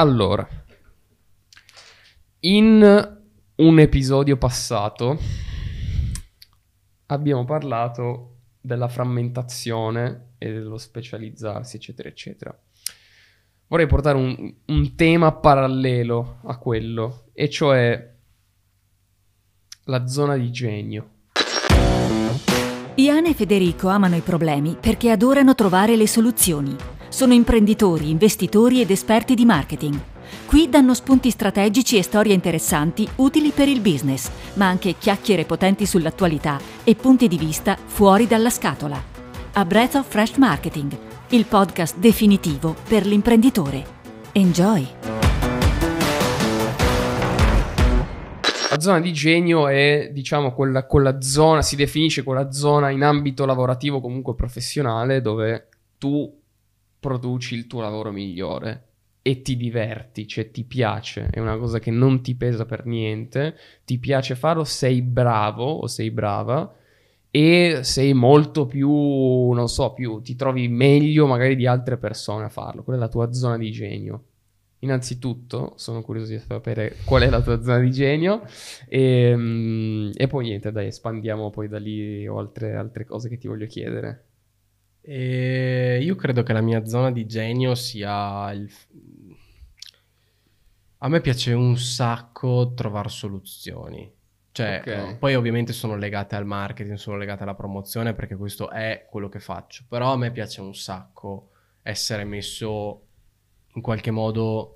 Allora, in un episodio passato abbiamo parlato della frammentazione e dello specializzarsi, eccetera, eccetera. Vorrei portare un, un tema parallelo a quello, e cioè la zona di genio. Iane e Federico amano i problemi perché adorano trovare le soluzioni. Sono imprenditori, investitori ed esperti di marketing. Qui danno spunti strategici e storie interessanti utili per il business, ma anche chiacchiere potenti sull'attualità e punti di vista fuori dalla scatola. A Breath of Fresh Marketing, il podcast definitivo per l'imprenditore. Enjoy! La zona di genio è, diciamo, quella, quella zona, si definisce quella zona in ambito lavorativo, comunque professionale, dove tu produci il tuo lavoro migliore e ti diverti, cioè ti piace, è una cosa che non ti pesa per niente, ti piace farlo, sei bravo o sei brava e sei molto più, non so, più ti trovi meglio magari di altre persone a farlo, quella è la tua zona di genio. Innanzitutto sono curioso di sapere qual è la tua zona di genio e, mm, e poi niente, dai, espandiamo poi da lì altre, altre cose che ti voglio chiedere. E io credo che la mia zona di genio sia il... A me piace un sacco trovare soluzioni. Cioè, Ok. poi ovviamente sono legate al marketing, sono legate alla promozione perché questo è quello che faccio. Però a me piace un sacco essere messo in qualche modo...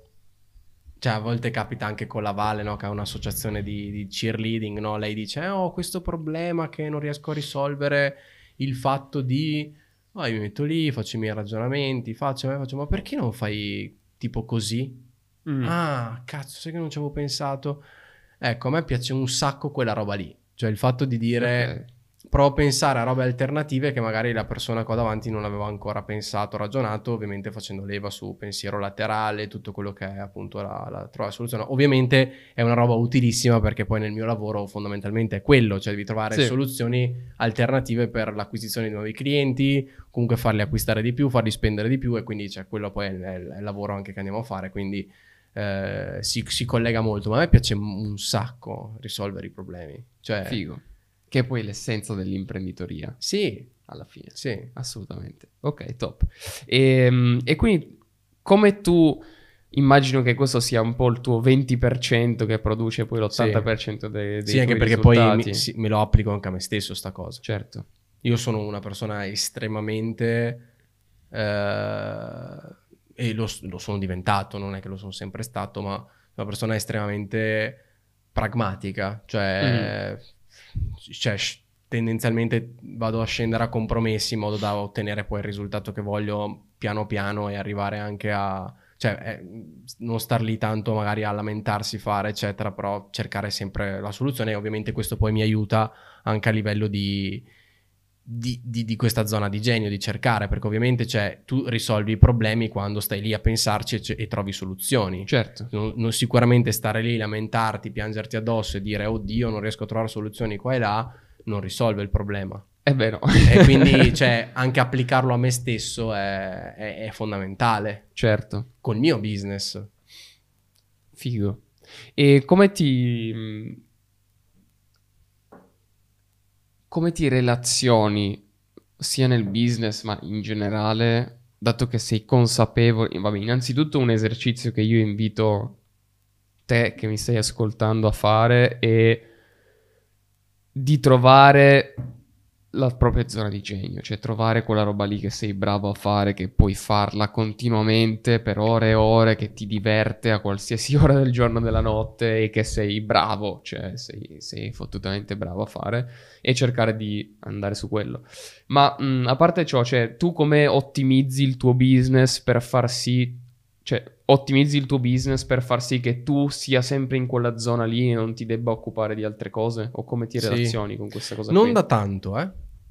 Cioè, a volte capita anche con la Vale, no? Che è un'associazione di, di cheerleading, no? Lei dice, eh, ho questo problema che non riesco a risolvere il fatto di... Ah, io mi metto lì, faccio i miei ragionamenti, faccio, eh, faccio, ma perché non fai tipo così? Mm. Ah, cazzo, sai che non ci avevo pensato? Ecco, a me piace un sacco quella roba lì. Cioè il fatto di dire, Ok. Provo a pensare a robe alternative che magari la persona qua davanti non aveva ancora pensato, ragionato, ovviamente facendo leva su pensiero laterale, tutto quello che è appunto la, la trovare soluzione. Ovviamente è una roba utilissima perché poi nel mio lavoro fondamentalmente è quello, cioè devi trovare Sì. soluzioni alternative per l'acquisizione di nuovi clienti, comunque farli acquistare di più, farli spendere di più e quindi cioè, quello poi è il, è il lavoro anche che andiamo a fare, quindi eh, si, si collega molto, ma a me piace un sacco risolvere i problemi. Cioè, Figo. Che è poi l'essenza dell'imprenditoria, sì, alla fine. sì. Assolutamente. Ok, top. E, e quindi, come tu immagino che questo sia un po' il tuo 20% che produce poi l'80% dei, dei Sì, anche perché poi mi, sì, me lo applico anche a me stesso sta cosa. Certo. Io sono una persona estremamente... eh, e lo, lo sono diventato, non è che lo sono sempre stato, ma una persona estremamente pragmatica. Cioè, cioè, tendenzialmente vado a scendere a compromessi in modo da ottenere poi il risultato che voglio piano piano e arrivare anche a... Cioè, eh, non star lì tanto magari a lamentarsi, fare, eccetera, però cercare sempre la soluzione. E ovviamente questo poi mi aiuta anche a livello di, di, di- di questa zona di genio, di cercare, perché ovviamente cioè, tu risolvi i problemi quando stai lì a pensarci e, e trovi soluzioni. Certo. Non, non sicuramente stare lì, lamentarti, piangerti addosso e dire oddio non riesco a trovare soluzioni qua e là, non risolve il problema. È vero. E quindi cioè, anche applicarlo a me stesso è, è- è fondamentale certo. col mio business. Figo. E come ti... mh, Come ti relazioni sia nel business ma in generale, dato che sei consapevole... Vabbè, innanzitutto un esercizio che io invito te che mi stai ascoltando a fare è di trovare la propria zona di genio, cioè trovare quella roba lì che sei bravo a fare, che puoi farla continuamente per ore e ore, che ti diverte a qualsiasi ora del giorno e della notte e che sei bravo, cioè sei, sei fottutamente bravo a fare e cercare di andare su quello. Ma mh, a parte ciò, cioè tu come ottimizzi il tuo business per far sì, cioè ottimizzi il tuo business per far sì che tu sia sempre in quella zona lì e non ti debba occupare di altre cose? O come ti Sì. relazioni con questa cosa Non qui? da tanto, eh.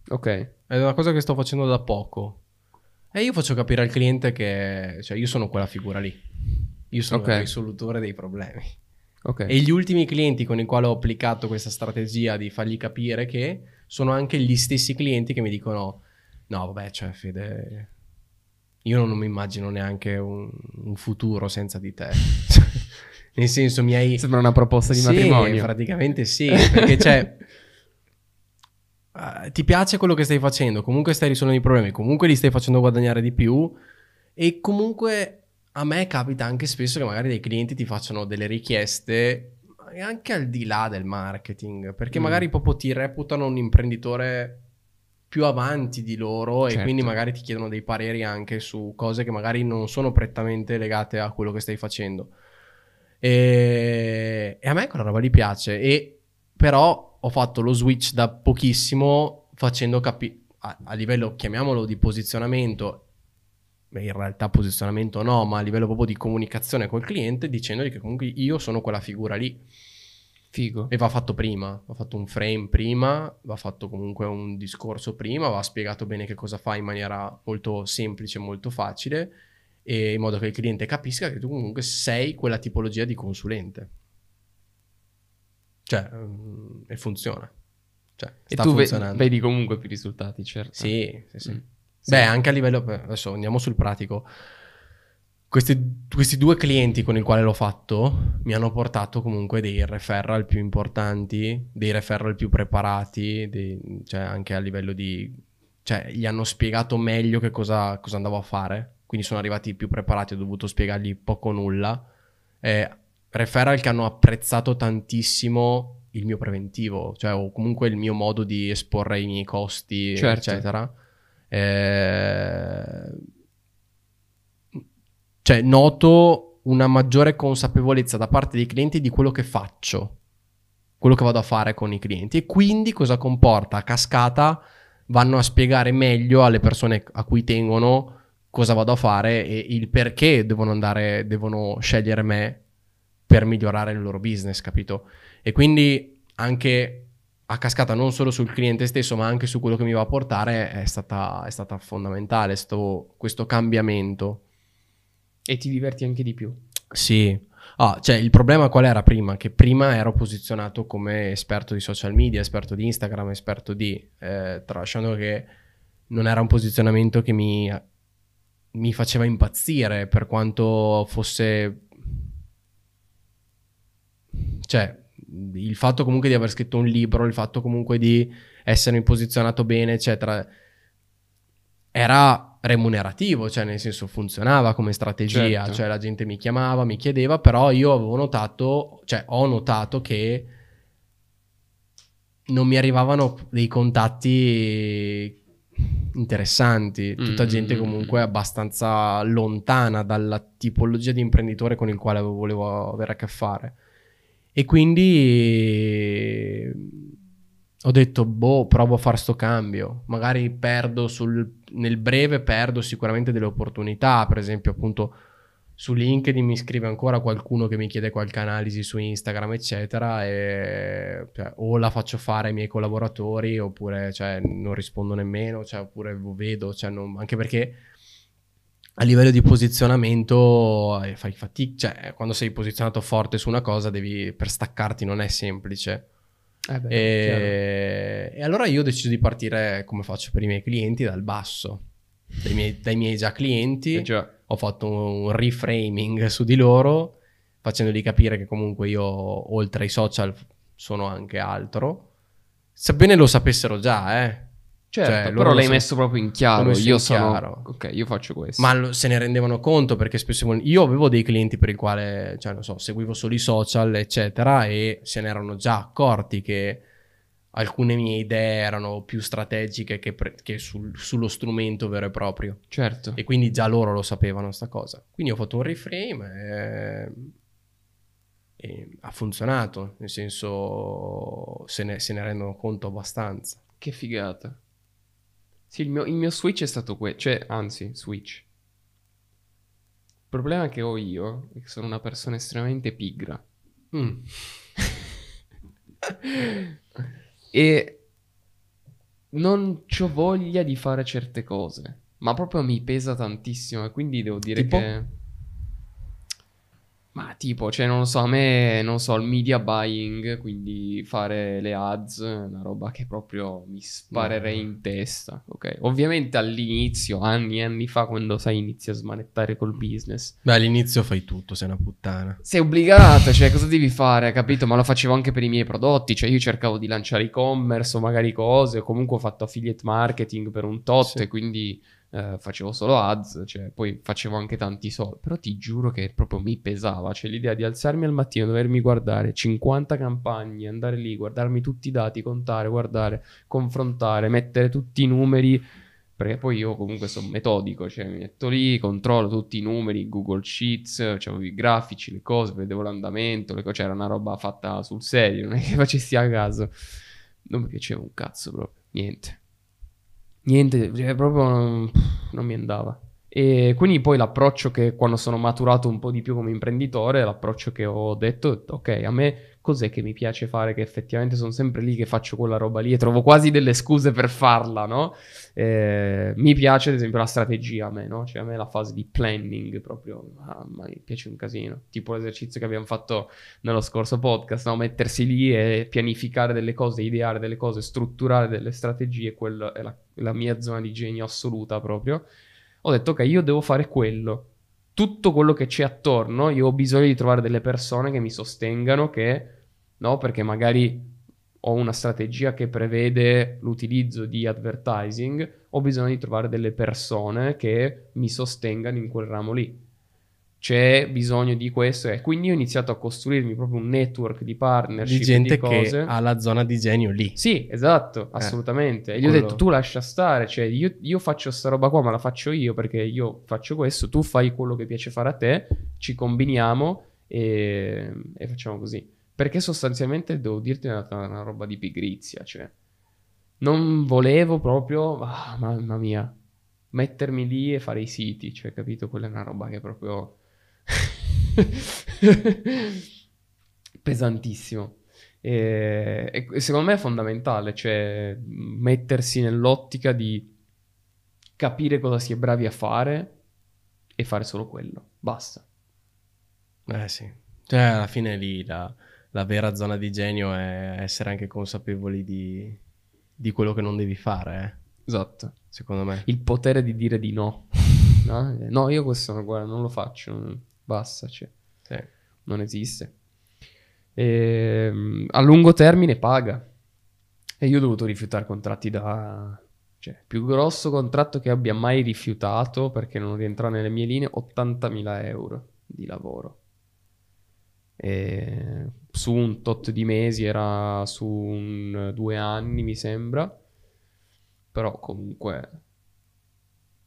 Ok. È una cosa che sto facendo da poco. E io faccio capire al cliente che, cioè, io sono quella figura lì. Io sono Ok. il risolutore dei problemi. Ok. E gli ultimi clienti con i quali ho applicato questa strategia di fargli capire che sono anche gli stessi clienti che mi dicono: No, vabbè, cioè, Fede, io non mi immagino neanche un, un futuro senza di te. Nel senso, mi hai... Sembra una proposta di Sì, matrimonio. praticamente sì, perché cioè... eh, ti piace quello che stai facendo, comunque stai risolvendo i problemi, comunque li stai facendo guadagnare di più e comunque a me capita anche spesso che magari dei clienti ti facciano delle richieste anche al di là del marketing, perché Mm. magari proprio ti reputano un imprenditore più avanti di loro e Certo. quindi magari ti chiedono dei pareri anche su cose che magari non sono prettamente legate a quello che stai facendo. E, e a me quella roba gli piace. E però ho fatto lo switch da pochissimo facendo capire a, a livello, chiamiamolo di posizionamento. In realtà posizionamento no, ma a livello proprio di comunicazione col cliente, dicendogli che comunque io sono quella figura lì. Figo. E va fatto prima, va fatto un frame prima, va fatto comunque un discorso prima, va spiegato bene che cosa fa in maniera molto semplice, molto facile, e in modo che il cliente capisca che tu comunque sei quella tipologia di consulente. Cioè, mm, e funziona. Cioè, E sta tu ve- funzionando. vedi comunque più risultati, certo. Sì, sì, sì. Mm. Beh, anche a livello... Adesso andiamo sul pratico. Questi, questi due clienti con i quali l'ho fatto mi hanno portato comunque dei referral più importanti, dei referral più preparati, dei- cioè anche a livello di... cioè gli hanno spiegato meglio che cosa, cosa andavo a fare, quindi sono arrivati più preparati, ho dovuto spiegargli poco o nulla. Eh, referral che hanno apprezzato tantissimo il mio preventivo, cioè o comunque il mio modo di esporre i miei costi, Certo. eccetera. Eh, cioè, noto una maggiore consapevolezza da parte dei clienti di quello che faccio, quello che vado a fare con i clienti. E quindi cosa comporta? A cascata vanno a spiegare meglio alle persone a cui tengono cosa vado a fare e il perché devono andare, devono scegliere me per migliorare il loro business, capito? E quindi anche a cascata non solo sul cliente stesso, ma anche su quello che mi va a portare è stata, è stata fondamentale sto- questo cambiamento. E ti diverti anche di più. Sì. Ah, cioè il problema qual era prima? Che prima ero posizionato come esperto di social media, esperto di Instagram, esperto di... Eh, tralasciando che non era un posizionamento che mi, mi faceva impazzire per quanto fosse... Cioè, il fatto comunque di aver scritto un libro, il fatto comunque di essermi posizionato bene, eccetera, era remunerativo, cioè nel senso funzionava come strategia, Certo. cioè la gente mi chiamava, mi chiedeva, però io avevo notato, cioè ho notato che non mi arrivavano dei contatti interessanti, tutta Mm. gente comunque abbastanza lontana dalla tipologia di imprenditore con il quale volevo avere a che fare. E quindi ho detto, boh, provo a fare sto cambio. Magari perdo sul, nel breve, perdo sicuramente delle opportunità. Per esempio, appunto, su LinkedIn mi scrive ancora qualcuno che mi chiede qualche analisi su Instagram, eccetera, e cioè, o la faccio fare ai miei collaboratori, oppure cioè, non rispondo nemmeno, cioè, oppure vedo, cioè, non- anche perché a livello di posizionamento eh, fai fatica, cioè quando sei posizionato forte su una cosa devi, per staccarti non è semplice. Eh beh, E, e allora io ho deciso di partire come faccio per i miei clienti dal basso, dai miei, dai miei già clienti. Eh già. ho fatto un reframing su di loro, facendogli capire che comunque io, oltre ai social, sono anche altro. Sebbene lo sapessero già, eh. Certo, Cioè, però l'hai sa- messo proprio in chiaro. Io sono... chiaro. Ok, io faccio questo. Ma lo- se ne rendevano conto perché spesso io avevo dei clienti per i quali, cioè non so, seguivo solo i social, eccetera, e se ne erano già accorti che alcune mie idee erano più strategiche che, pre- che sul- sullo strumento vero e proprio. Certo. E quindi già loro lo sapevano sta cosa. Quindi ho fatto un reframe e, e ha funzionato, nel senso se ne, se ne rendono conto abbastanza. Che figata. Sì, il mio, il mio switch è stato questo. Cioè, anzi, switch. Il problema che ho io è che sono una persona estremamente pigra. Mm. e non ho voglia di fare certe cose. Ma proprio mi pesa tantissimo. E quindi devo dire Tipo? che. Ma tipo, cioè, non lo so, a me, non so, il media buying, quindi fare le ads, è una roba che proprio mi sparerei in testa, ok? Ovviamente all'inizio, anni e anni fa, quando sai, inizi a smanettare col business. Beh, all'inizio fai tutto, sei una puttana. Sei obbligato, cioè, cosa devi fare, capito? Ma lo facevo anche per i miei prodotti, cioè, io cercavo di lanciare e-commerce o magari cose, o comunque ho fatto affiliate marketing per un tot, Sì. e quindi eh, facevo solo ads, cioè, poi facevo anche tanti soldi, però ti giuro che proprio mi pesava, cioè l'idea di alzarmi al mattino, dovermi guardare 50 campagne, andare lì, guardarmi tutti i dati, contare, guardare, confrontare, mettere tutti i numeri, perché poi io comunque sono metodico, cioè mi metto lì, controllo tutti i numeri, Google Sheets, avevo i grafici, le cose, vedevo l'andamento, le cose, c'era una roba fatta sul serio, non è che facessi a caso. Non mi piaceva un cazzo proprio, niente. Niente, cioè, proprio non, non mi andava. E quindi poi l'approccio che quando sono maturato un po' di più come imprenditore, l'approccio che ho detto, ok, a me cos'è che mi piace fare? Che effettivamente sono sempre lì che faccio quella roba lì e trovo quasi delle scuse per farla, no? Eh, mi piace ad esempio la strategia a me, no? Cioè a me la fase di planning proprio, ah, ma mi piace un casino. Tipo l'esercizio che abbiamo fatto nello scorso podcast, no? Mettersi lì e pianificare delle cose, ideare delle cose, strutturare delle strategie, quella è la, la mia zona di genio assoluta proprio. Ho detto, ok, io devo fare quello. Tutto quello che c'è attorno, io ho bisogno di trovare delle persone che mi sostengano, che, no? Perché magari ho una strategia che prevede l'utilizzo di advertising, ho bisogno di trovare delle persone che mi sostengano in quel ramo lì. C'è bisogno di questo e quindi ho iniziato a costruirmi proprio un network di partnership Di gente di che ha la zona di genio lì. Sì, esatto, assolutamente. E gli ho quello- detto, tu lascia stare, cioè io, io faccio sta roba qua, ma la faccio io perché io faccio questo, tu fai quello che piace fare a te, ci combiniamo e, e facciamo così. Perché sostanzialmente, devo dirti, è stata una roba di pigrizia, cioè non volevo proprio, ah, mamma mia, mettermi lì e fare i siti, cioè capito? Quella è una roba che proprio... pesantissimo. E, e secondo me è fondamentale, cioè mettersi nell'ottica di capire cosa si è bravi a fare e fare solo quello. Basta. Eh sì. Cioè, alla fine lì la, la vera zona di genio è essere anche consapevoli di, di quello che non devi fare, eh, Esatto. secondo me. Il potere di dire di no. No, No, io questo guarda, non lo faccio. Basta, cioè, Sì. non esiste. Ehm, a lungo termine paga. E io ho dovuto rifiutare contratti da... Cioè, più grosso contratto che abbia mai rifiutato perché non rientra nelle mie linee, 80.000 euro di lavoro. E su un tot di mesi era su un due anni, mi sembra. Però comunque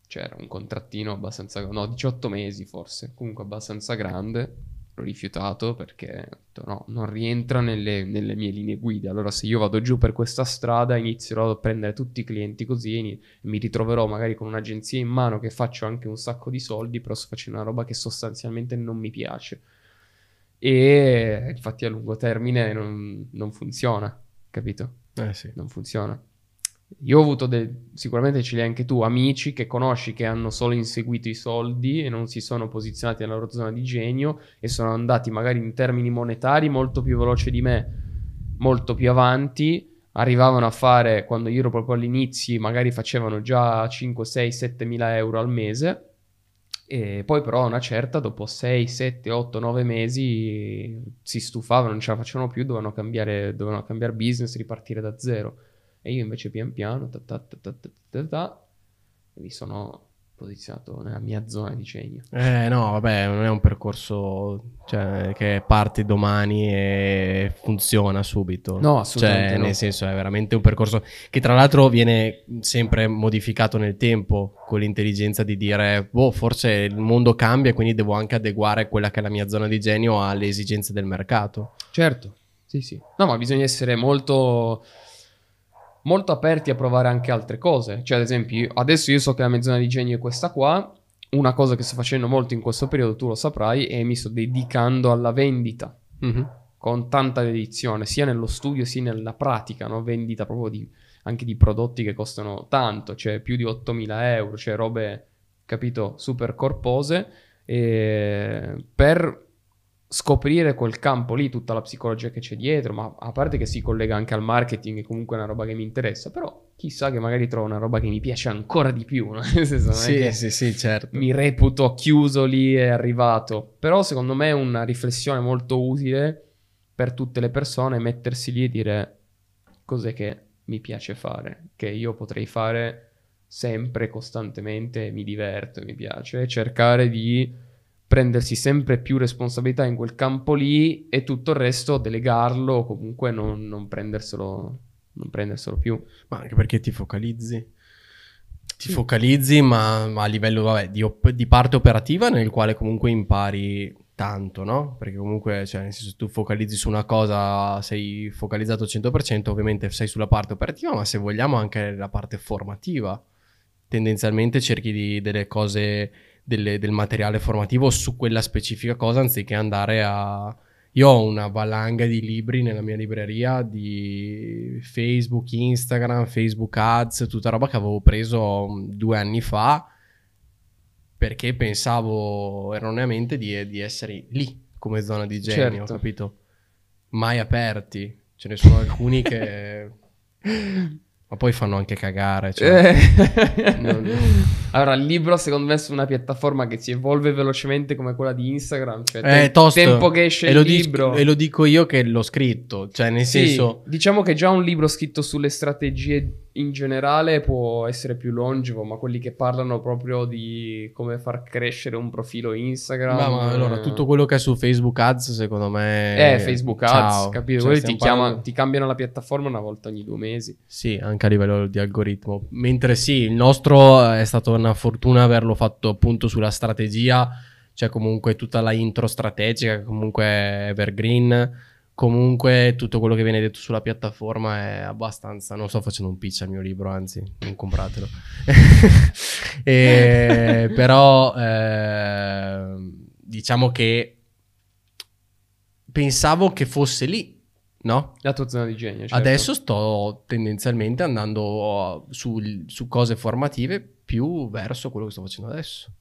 c'era un contrattino abbastanza... No, 18 mesi forse, comunque abbastanza grande. L'ho rifiutato perché no, non rientra nelle, nelle mie linee guida. Allora se io vado giù per questa strada inizierò a prendere tutti i clienti così e mi ritroverò magari con un'agenzia in mano che faccio anche un sacco di soldi, però sto facendo una roba che sostanzialmente non mi piace. E infatti a lungo termine non, non funziona, capito? Eh sì. non funziona. Io ho avuto del, sicuramente ce li hai anche tu, amici che conosci che hanno solo inseguito i soldi e non si sono posizionati nella loro zona di genio e sono andati magari in termini monetari molto più veloce di me, molto più avanti. Arrivavano a fare, quando io ero proprio all'inizio, magari facevano già 5, 6, 7 mila euro al mese. E poi però una certa, dopo 6, 7, 8, 9 mesi si stufavano, non ce la facevano più, dovevano cambiare, dovevano cambiare business, ripartire da zero. E io invece pian piano, ta ta ta ta ta ta ta, mi sono posizionato nella mia zona di genio. Eh no, vabbè, non è un percorso cioè, che parte domani e funziona subito. No, assolutamente Cioè, no. nel senso, è veramente un percorso che tra l'altro viene sempre modificato nel tempo con l'intelligenza di dire, boh, forse il mondo cambia, quindi devo anche adeguare quella che è la mia zona di genio alle esigenze del mercato. Certo, sì, sì. No, ma bisogna essere molto, molto aperti a provare anche altre cose. Cioè, ad esempio, io- adesso io so che la mia zona di genio è questa qua. Una cosa che sto facendo molto in questo periodo, tu lo saprai, è mi sto dedicando alla vendita con tanta dedizione, sia nello studio sia nella pratica, no? Vendita proprio di, anche di prodotti che costano tanto, cioè più di 8.000 euro, cioè robe, capito, super corpose, per scoprire quel campo lì, tutta la psicologia che c'è dietro, ma a parte che si collega anche al marketing, che comunque è una roba che mi interessa, però chissà che magari trovo una roba che mi piace ancora di più, no? Nel senso, Sì, sì, sì, certo. mi reputo chiuso lì e arrivato, però secondo me è una riflessione molto utile per tutte le persone mettersi lì e dire cos'è che mi piace fare, che io potrei fare sempre, costantemente, mi diverto, mi piace, e cercare di prendersi sempre più responsabilità in quel campo lì e tutto il resto delegarlo o comunque non, non prenderselo, non prenderselo più. Ma anche perché ti focalizzi. Ti focalizzi, ma, ma a livello vabbè, di, op- di parte operativa, nel quale comunque impari tanto, no? Perché comunque, cioè, nel senso, tu focalizzi su una cosa, sei focalizzato al 100%, ovviamente sei sulla parte operativa, ma se vogliamo anche la parte formativa. Tendenzialmente cerchi di, delle cose, delle- del materiale formativo su quella specifica cosa, anziché andare a... Io ho una valanga di libri nella mia libreria di Facebook, Instagram, Facebook Ads, tutta roba che avevo preso mm, due anni fa perché pensavo erroneamente di, di essere lì come zona di genio, Certo. capito? Mai aperti. Ce ne sono alcuni che... Ma poi fanno anche cagare. Cioè, Eh. non- Allora, il libro secondo me su una piattaforma che si evolve velocemente come quella di Instagram, cioè Eh, te- tosto. tempo che esce e il libro. e lo dico io che l'ho scritto. Cioè, nel Sì, senso... diciamo che già un libro scritto sulle strategie in generale può essere più longevo, ma quelli che parlano proprio di come far crescere un profilo Instagram. Ma, ma allora, eh, tutto quello che è su Facebook Ads, secondo me... Eh, Facebook Ads, ciao. capito? Cioè, ti, chiama- ti cambiano la piattaforma una volta ogni due mesi. Sì, anche a livello di algoritmo. Mentre sì, il nostro è stata una fortuna averlo fatto appunto sulla strategia, cioè comunque tutta la intro strategica, comunque è evergreen, comunque tutto quello che viene detto sulla piattaforma è abbastanza... Non sto facendo un pitch al mio libro, anzi, non compratelo. E- però eh, diciamo che pensavo che fosse lì, no? La tua zona di genio. certo. Adesso sto tendenzialmente andando sul- su cose formative più verso quello che sto facendo adesso.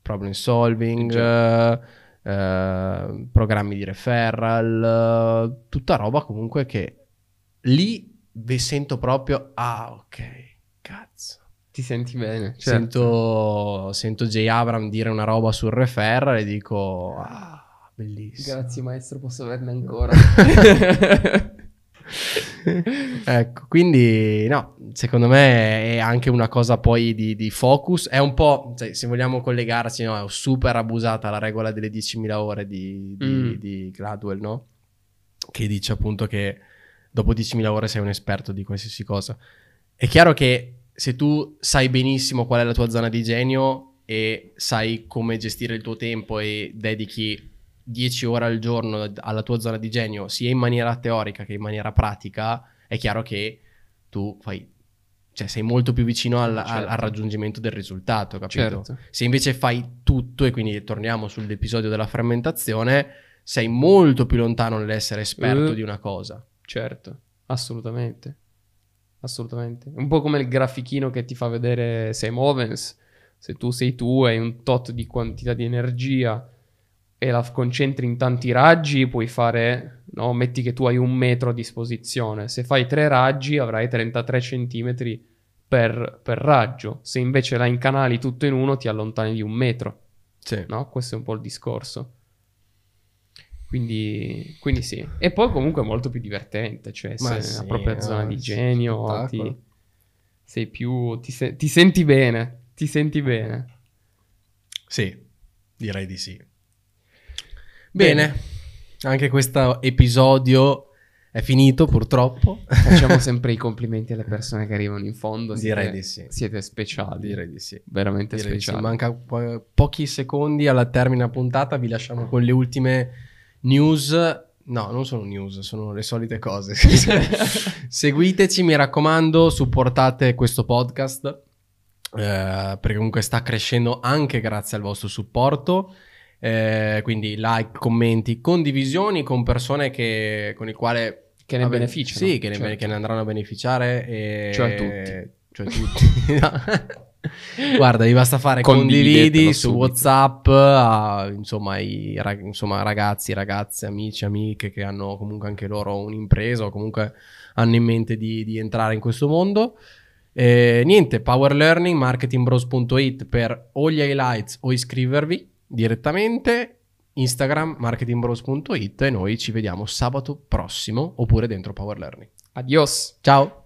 Problem solving, eh, eh, programmi di referral, tutta roba comunque che lì vi sento proprio, ah ok, cazzo. ti senti bene. certo. Sento, sento J. Abram dire una roba sul referral e dico, ah, bellissimo. Grazie maestro, posso averne ancora. ecco, quindi no, secondo me è anche una cosa poi di, di focus. È un po', cioè, se vogliamo collegarci, no, è super abusata la regola delle 10.000 ore di, di, Mm. di Gladwell, no? Che dice appunto che dopo 10.000 ore sei un esperto di qualsiasi cosa. È chiaro che se tu sai benissimo qual è la tua zona di genio e sai come gestire il tuo tempo e dedichi 10 ore al giorno alla tua zona di genio, sia in maniera teorica che in maniera pratica, è chiaro che tu fai, cioè sei molto più vicino al, al- Certo. al raggiungimento del risultato, capito? certo. Se invece fai tutto, e quindi torniamo sull'episodio della frammentazione, sei molto più lontano nell'essere esperto Eh. di una cosa. Certo, assolutamente. Assolutamente. Un po' come il grafichino che ti fa vedere Sam Ovens. Se tu sei tu hai un tot di quantità di energia e la concentri in tanti raggi, puoi fare, no? Metti che tu hai un metro a disposizione. Se fai tre raggi avrai 33 centimetri per, per raggio. Se invece la incanali tutto in uno ti allontani di un metro. Sì. No? Questo è un po' il discorso. Quindi, quindi sì. E poi comunque è molto più divertente, cioè Ma se sì, la propria no, zona di genio, ti, sei più, ti, se- ti senti bene, ti senti bene. Sì, direi di sì. Bene, anche questo episodio è finito purtroppo. Facciamo sempre i complimenti alle persone che arrivano in fondo. Direi siete- di sì. Siete speciali, Direi di sì. veramente Direi di sì. speciali. Manca po- pochi secondi alla termine puntata, vi lasciamo con le ultime news. No, non sono news, sono le solite cose. Seguiteci, mi raccomando, supportate questo podcast. eh, perché comunque sta crescendo anche grazie al vostro supporto. Eh, quindi like, commenti, condivisioni con persone che, con il quale Che ne Vabbè, beneficiano. Sì, che ne, certo. che ne andranno a beneficiare. E... Cioè tutti. Cioè tutti. Guarda, vi basta fare condividi su subito. WhatsApp a, insomma, i rag- insomma, ragazzi, ragazze, amici, amiche che hanno comunque anche loro un'impresa o comunque hanno in mente di, di entrare in questo mondo. Eh, niente, Power Learning, marketingbros.it per o gli highlights o iscrivervi direttamente. Instagram, marketingbros.it e noi ci vediamo sabato prossimo oppure dentro Power Learning. Adios. Ciao!